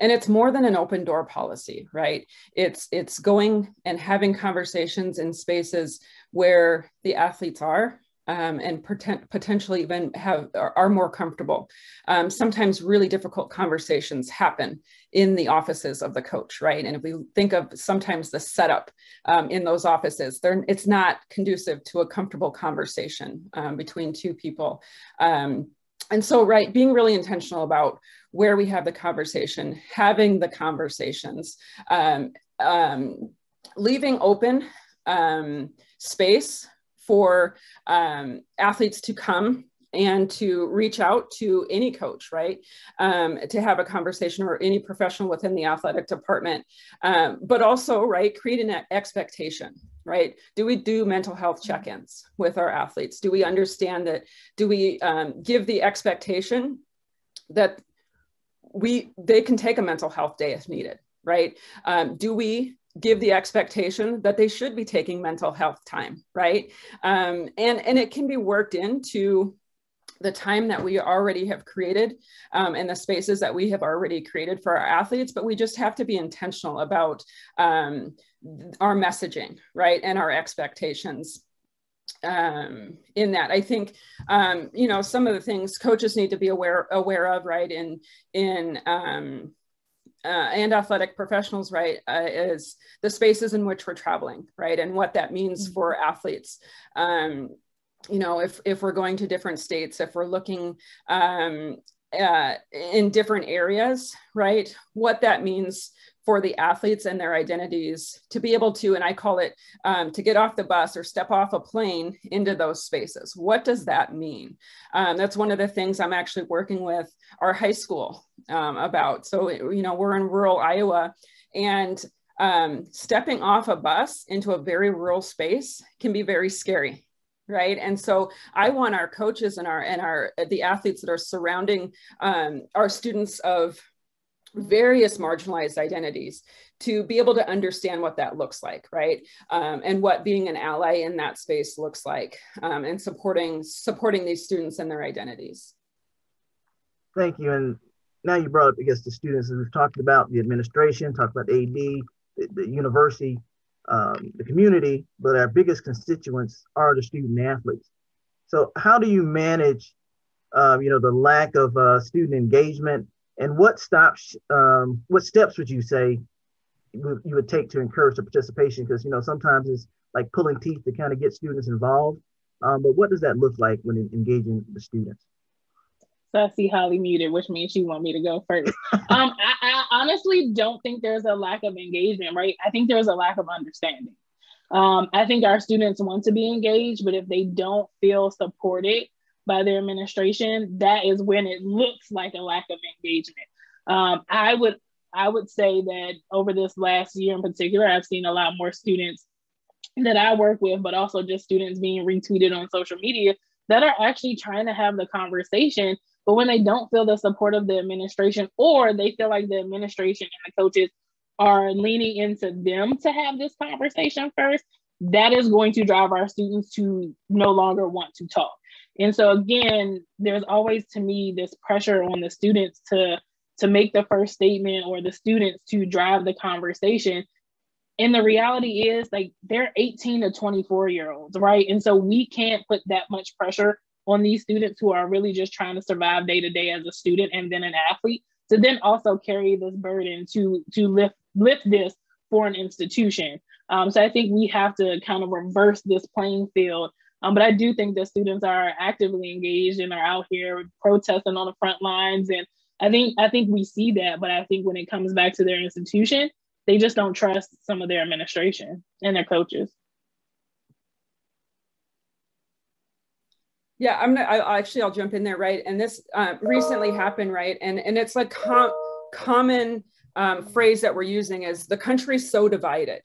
S4: and it's more than an open door policy right it's it's going and having conversations in spaces where the athletes are um, and potent, potentially even have are, are more comfortable. Um, sometimes really difficult conversations happen in the offices of the coach, right? And if we think of sometimes the setup um, in those offices, it's not conducive to a comfortable conversation um, between two people. Um, and so, right, being really intentional about where we have the conversation, having the conversations, um, leaving open space for um, athletes to come and to reach out to any coach, right? Um, to have a conversation or any professional within the athletic department, um, but also, right, creating an expectation, right? Do we do mental health check ins with our athletes? Do we understand that? Do we um, give the expectation that we they can take a mental health day if needed, right? Um, do we give the expectation that they should be taking mental health time, right? Um, and, and it can be worked into the time that we already have created um, and the spaces that we have already created for our athletes, but we just have to be intentional about um, our messaging, right? And our expectations um, in that. I think, um, you know, some of the things coaches need to be aware, aware of, right? In, in, um, uh, and athletic professionals, right, uh, is the spaces in which we're traveling, right, and what that means mm-hmm. for athletes. Um, you know, if if we're going to different states, if we're looking um, uh, in different areas, right, what that means for the athletes and their identities to be able to, and I call it um, to get off the bus or step off a plane into those spaces. What does that mean? Um, that's one of the things I'm actually working with our high school um, about. So, you know, we're in rural Iowa and um, stepping off a bus into a very rural space can be very scary right and so i want our coaches and our and our the athletes that are surrounding um, our students of various marginalized identities to be able to understand what that looks like right? Um, and what being an ally in that space looks like um, and supporting supporting these students and their identities.
S2: Thank you. And now you brought up i guess the students we've talked about the administration talked about ad the, the university um, the community but our biggest constituents are the student athletes. So how do you manage um, you know the lack of uh, student engagement and what stops, um, what steps would you say you would take to encourage the participation? Because you know sometimes it's like pulling teeth to kind of get students involved. Um, but what does that look like when engaging the students?
S3: So I see Holly muted, which means she want me to go first. um, I, I, honestly don't think there's a lack of engagement, right? I think there's a lack of understanding. Um, I think our students want to be engaged, but if they don't feel supported by their administration, that is when it looks like a lack of engagement. Um, I would I would say that over this last year in particular, I've seen a lot more students that I work with, but also just students being retweeted on social media that are actually trying to have the conversation. But when they don't feel the support of the administration, or they feel like the administration and the coaches are leaning into them to have this conversation first, that is going to drive our students to no longer want to talk. And so again, there's always to me this pressure on the students to to make the first statement or the students to drive the conversation. And the reality is like they're 18 to 24 year olds, right? And so we can't put that much pressure on these students who are really just trying to survive day to day as a student and then an athlete to then also carry this burden to to lift lift this for an institution. Um, so I think we have to kind of reverse this playing field um, but I do think that students are actively engaged and are out here protesting on the front lines. And I think I think we see that, but I think when it comes back to their institution, they just don't trust some of their administration and their coaches.
S4: Yeah, I'm gonna, I, actually I'll jump in there, right? And this uh, recently happened, right? And and it's like com- common um, phrase that we're using is the country's so divided,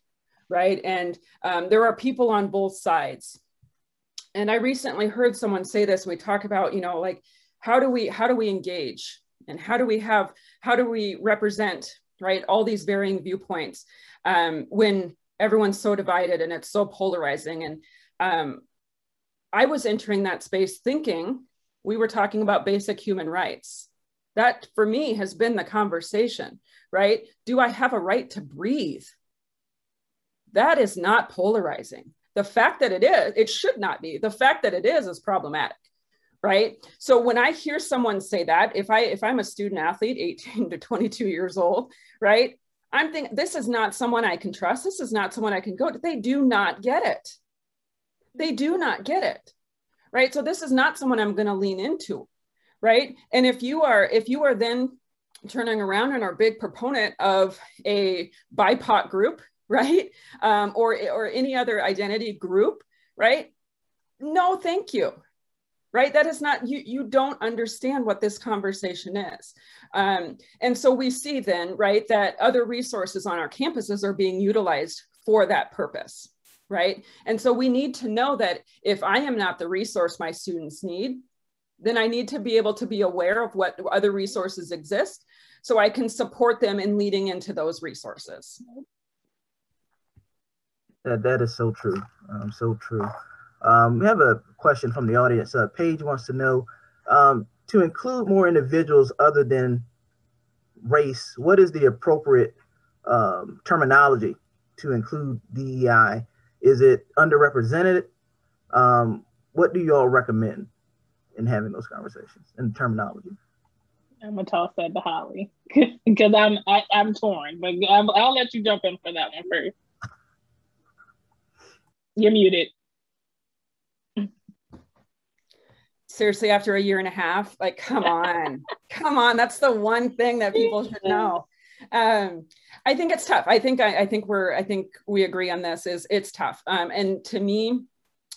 S4: right? And um, there are people on both sides. And I recently heard someone say this. We talk about, you know, like how do we how do we engage? And how do we have how do we represent right all these varying viewpoints um, when everyone's so divided and it's so polarizing? And um, i was entering that space thinking we were talking about basic human rights. That for me has been the conversation right? Do i have a right to breathe? That is not polarizing the fact that it is it should not be. The fact that it is is problematic right? So when i hear someone say that if i if i'm a student athlete 18 to 22 years old right? I'm thinking this is not someone i can trust. This is not someone i can go to. They do not get it. They do not get it right? So this is not someone i'm going to lean into right? And if you are if you are then turning around and are a big proponent of a bipoc group right? Um, or or any other identity group right? No thank you right? That is not you you don't understand what this conversation is. Um, and so we see then right that other resources on our campuses are being utilized for that purpose right? And so we need to know that if i am not the resource my students need then i need to be able to be aware of what other resources exist so i can support them in leading into those resources
S2: that, that is so true um, so true um, we have a question from the audience. Uh, Paige wants to know um, to include more individuals other than race, what is the appropriate um, terminology to include DEI? Is it underrepresented? Um, what do you all recommend in having those conversations and terminology?
S3: I'm gonna toss that to Holly because I'm I, am i am torn, but i will let you jump in for that one first. You're muted.
S4: seriously after a year and a half? Like come on. Come on. That's the one thing that people should know. Um, i think it's tough. I think I, I, think we're i think we agree on this is it's tough. Um, and to me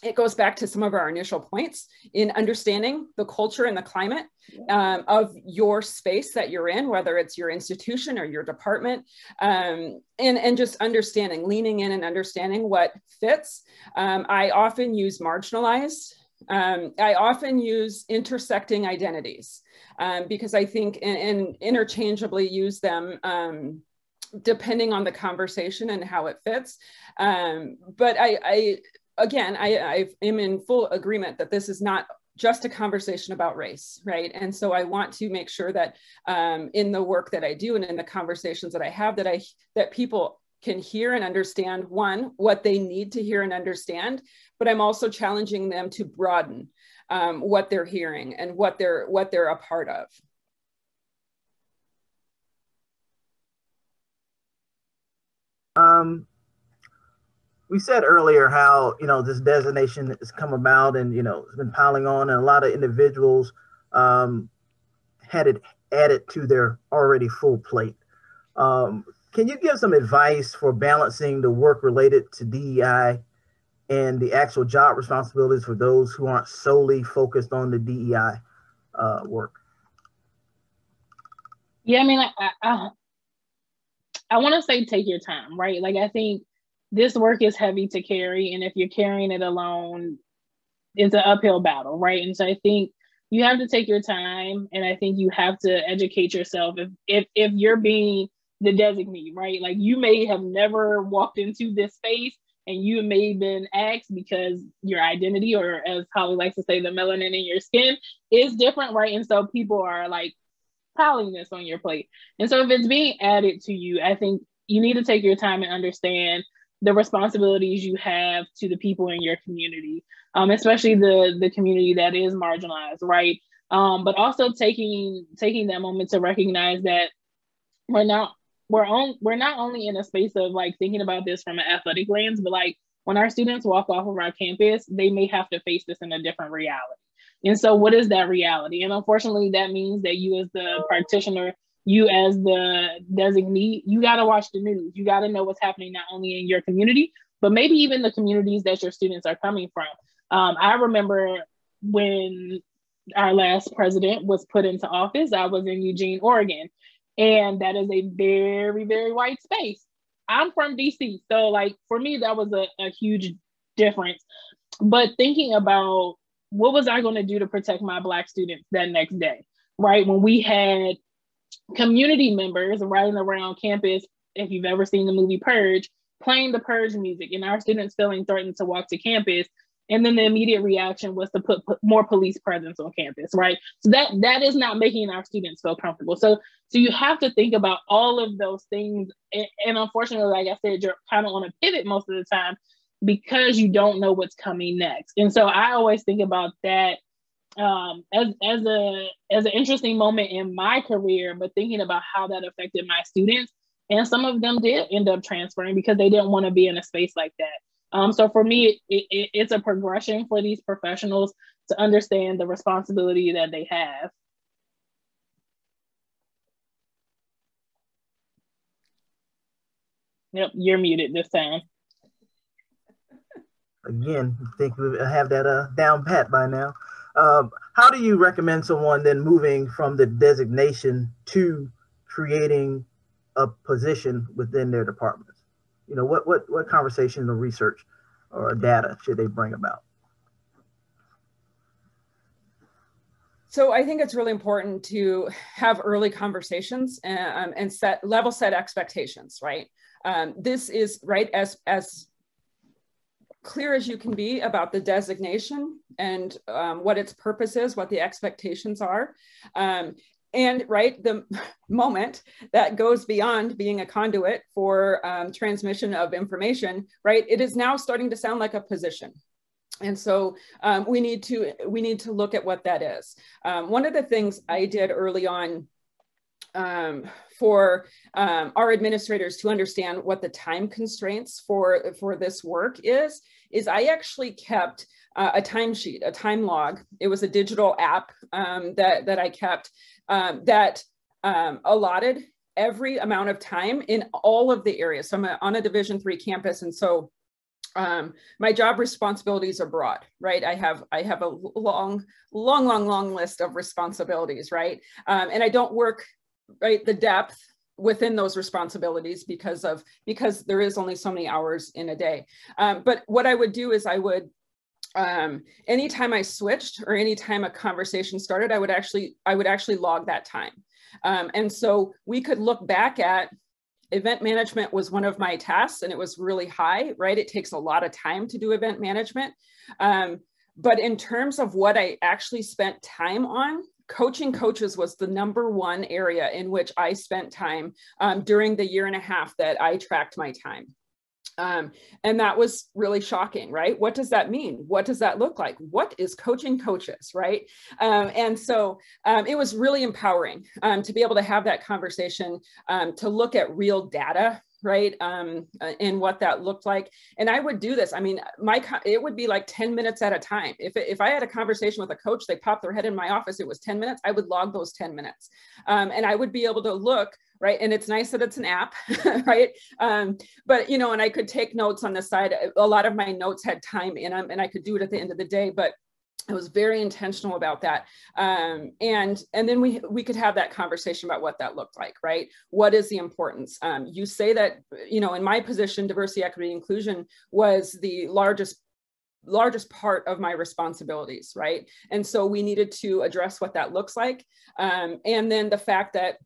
S4: it goes back to some of our initial points in understanding the culture and the climate um, of your space that you're in, whether it's your institution or your department, um, and, and just understanding, leaning in and understanding what fits. Um, I often use marginalized um, I often use intersecting identities um, because I think and, and interchangeably use them um, depending on the conversation and how it fits. Um, but I, I again, I, I am in full agreement that this is not just a conversation about race, right? And so I want to make sure that um, in the work that I do and in the conversations that I have, that I that people can hear and understand one what they need to hear and understand but i'm also challenging them to broaden um, what they're hearing and what they're what they're a part of
S2: um, we said earlier how you know this designation has come about and you know it's been piling on and a lot of individuals um, had it added to their already full plate um, can you give some advice for balancing the work related to DEI and the actual job responsibilities for those who aren't solely focused on the DEI uh, work?
S3: Yeah, I mean, I, I, I want to say take your time, right? Like, I think this work is heavy to carry, and if you're carrying it alone, it's an uphill battle, right? And so I think you have to take your time, and I think you have to educate yourself. If if if you're being the designee, right? Like you may have never walked into this space and you may have been asked because your identity, or as Holly likes to say, the melanin in your skin is different, right? And so people are like piling this on your plate. And so if it's being added to you, I think you need to take your time and understand the responsibilities you have to the people in your community, um, especially the the community that is marginalized, right? Um, but also taking taking that moment to recognize that we're not we're on we're not only in a space of like thinking about this from an athletic lens, but like when our students walk off of our campus, they may have to face this in a different reality. And so, what is that reality? And unfortunately, that means that you, as the practitioner, you as the designee, you got to watch the news. You got to know what's happening not only in your community, but maybe even the communities that your students are coming from. Um, I remember when our last president was put into office, I was in Eugene, Oregon, And that is a very, very white space. I'm from DC. So, like, for me, that was a, a huge difference. But thinking about what was I going to do to protect my Black students that next day, right? When we had community members riding around campus, if you've ever seen the movie Purge, playing the Purge music, and our students feeling threatened to walk to campus. And then the immediate reaction was to put, put more police presence on campus, right? So that that is not making our students feel comfortable. So so you have to think about all of those things. And, and unfortunately, like I said, you're kind of on a pivot most of the time because you don't know what's coming next. And so I always think about that um, as as a as an interesting moment in my career, but thinking about how that affected my students. And some of them did end up transferring because they didn't want to be in a space like that. Um, so for me, it, it, it's a progression for these professionals to understand the responsibility that they have. Yep, you're muted this time
S2: again, think we have that uh, down pat by now. Um, how do you recommend someone then moving from the designation to creating a position within their departments? You know, what what what conversation or research or data should they bring about?
S4: So I think it's really important to have early conversations and, um, and set level set expectations, right? Um, this is right as as clear as you can be about the designation and um, what its purpose is, what the expectations are. Um, and right, the moment that goes beyond being a conduit for um, transmission of information, right, it is now starting to sound like a position. And so um, we need to we need to look at what that is. Um, one of the things I did early on um, for um, our administrators to understand what the time constraints for, for this work is, is I actually kept uh, a timesheet, a time log. It was a digital app um, that, that I kept um, that um, allotted every amount of time in all of the areas. So I'm a, on a division three campus. And so um, my job responsibilities are broad, right? I have I have a long, long, long, long list of responsibilities, right? Um, and I don't work right the depth within those responsibilities because of because there is only so many hours in a day. Um, but what i would do is i would um, anytime i switched or anytime a conversation started i would actually i would actually log that time. Um, and so we could look back at event management was one of my tasks and it was really high right? It takes a lot of time to do event management. Um, but in terms of what i actually spent time on coaching coaches was the number one area in which I spent time um, during the year and a half that I tracked my time. Um, and that was really shocking, right? What does that mean? What does that look like? What is coaching coaches, right? Um, and so um, it was really empowering um, to be able to have that conversation, um, to look at real data right? Um uh, and what that looked like. And i would do this. I mean my it would be like 10 minutes at a time. If, if i had a conversation with a coach they popped their head in my office it was 10 minutes i would log those 10 minutes. Um, and i would be able to look right? And it's nice that it's an app right? Um, but you know and i could take notes on the side. A lot of my notes had time in them and i could do it at the end of the day but I was very intentional about that. Um, and, and then we, we could have that conversation about what that looked like, right? What is the importance? Um, you say that, you know, in my position, diversity, equity, inclusion was the largest largest part of my responsibilities, right? And so we needed to address what that looks like. Um, and then the fact that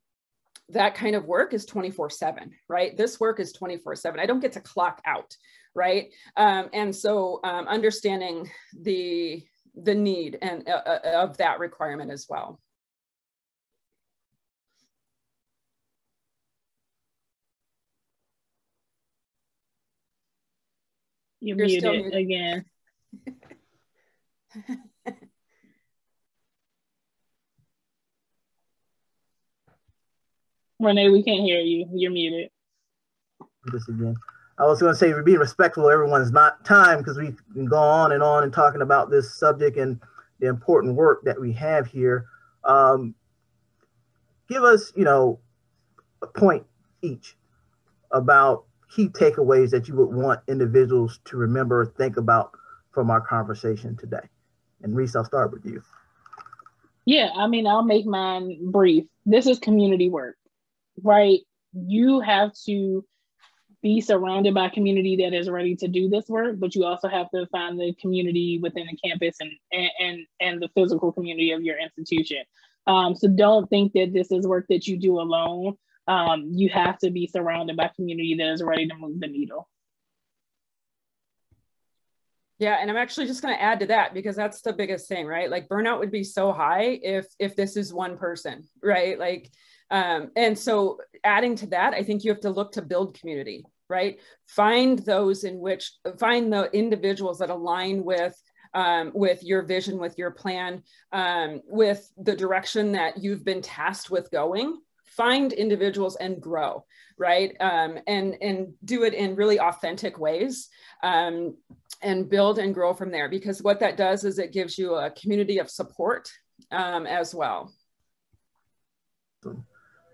S4: that kind of work is 24 7 right this work is 24 7 i don't get to clock out right um, and so um, understanding the the need and uh, uh, of that requirement as well.
S3: You're, You're muted, muted again. Renee, we can't hear you. You're muted.
S2: This again. I was going to say we're being respectful of everyone's not time because we can go on and on and talking about this subject and the important work that we have here. Um, give us, you know, a point each about key takeaways that you would want individuals to remember or think about from our conversation today. And Reese, I'll start with you.
S3: Yeah, I mean, I'll make mine brief. This is community work right? You have to be surrounded by community that is ready to do this work, but you also have to find the community within the campus and and and the physical community of your institution. Um, so don't think that this is work that you do alone. Um, you have to be surrounded by community that is ready to move the needle.
S4: Yeah, and I'm actually just going to add to that because that's the biggest thing, right? Like burnout would be so high if if this is one person, right? Like um, and so adding to that, I think you have to look to build community, right? Find those in which find the individuals that align with um, with your vision, with your plan, um, with the direction that you've been tasked with going. Find individuals and grow, right? Um, and and do it in really authentic ways. Um, and build and grow from there because what that does is it gives you a community of support um, as well.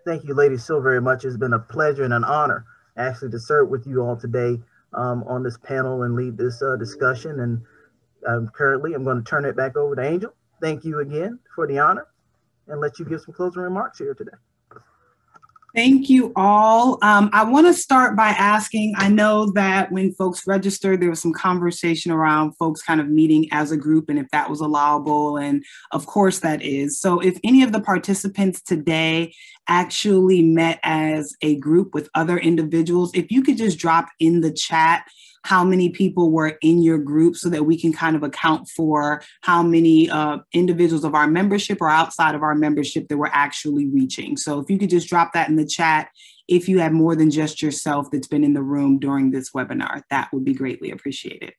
S2: Thank you, ladies, so very much. It's been a pleasure and an honor actually to serve with you all today um, on this panel and lead this uh, discussion. And um, currently, I'm going to turn it back over to Angel. Thank you again for the honor and let you give some closing remarks here today.
S1: Thank you all. Um, I want to start by asking I know that when folks registered, there was some conversation around folks kind of meeting as a group and if that was allowable. And of course, that is. So, if any of the participants today actually met as a group with other individuals, if you could just drop in the chat how many people were in your group so that we can kind of account for how many uh, individuals of our membership or outside of our membership that we're actually reaching. So if you could just drop that in the chat, if you have more than just yourself that's been in the room during this webinar, that would be greatly appreciated.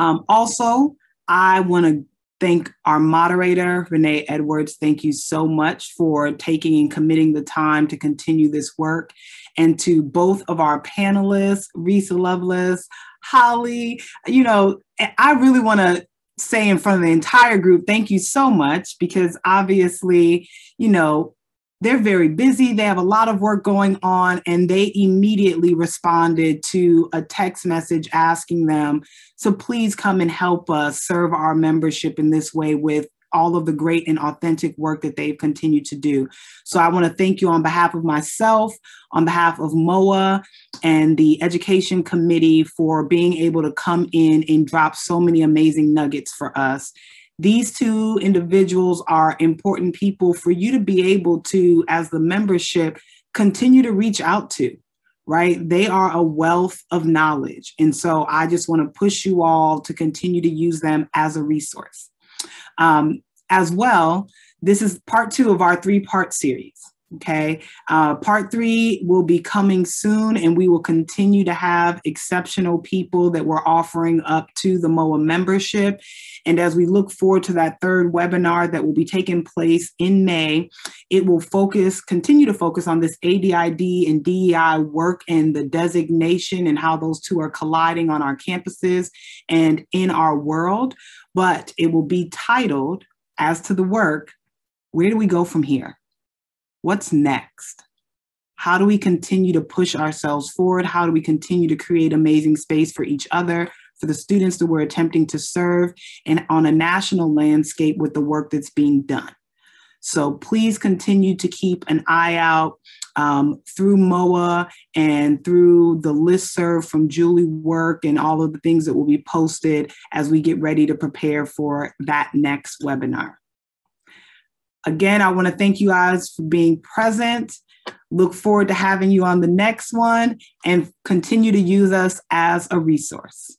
S1: Um, also, I want to thank our moderator, Renee Edwards. Thank you so much for taking and committing the time to continue this work. And to both of our panelists, Risa Lovelace, Holly, you know, I really want to say in front of the entire group, thank you so much because obviously, you know, they're very busy. They have a lot of work going on, and they immediately responded to a text message asking them So please come and help us serve our membership in this way with all of the great and authentic work that they've continued to do. So I want to thank you on behalf of myself, on behalf of MOA and the Education Committee for being able to come in and drop so many amazing nuggets for us these two individuals are important people for you to be able to, as the membership, continue to reach out to, right? They are a wealth of knowledge. And so I just want to push you all to continue to use them as a resource. Um, as well, this is part two of our three part series. Okay. Uh, part three will be coming soon, and we will continue to have exceptional people that we're offering up to the MOA membership. And as we look forward to that third webinar that will be taking place in May, it will focus, continue to focus on this ADID and DEI work and the designation and how those two are colliding on our campuses and in our world. But it will be titled, as to the work, where do we go from here? What's next? How do we continue to push ourselves forward? How do we continue to create amazing space for each other, for the students that we're attempting to serve, and on a national landscape with the work that's being done? So please continue to keep an eye out um, through MOA and through the list serve from Julie Work and all of the things that will be posted as we get ready to prepare for that next webinar. Again, I want to thank you guys for being present. Look forward to having you on the next one and continue to use us as a resource.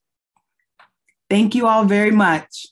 S1: Thank you all very much.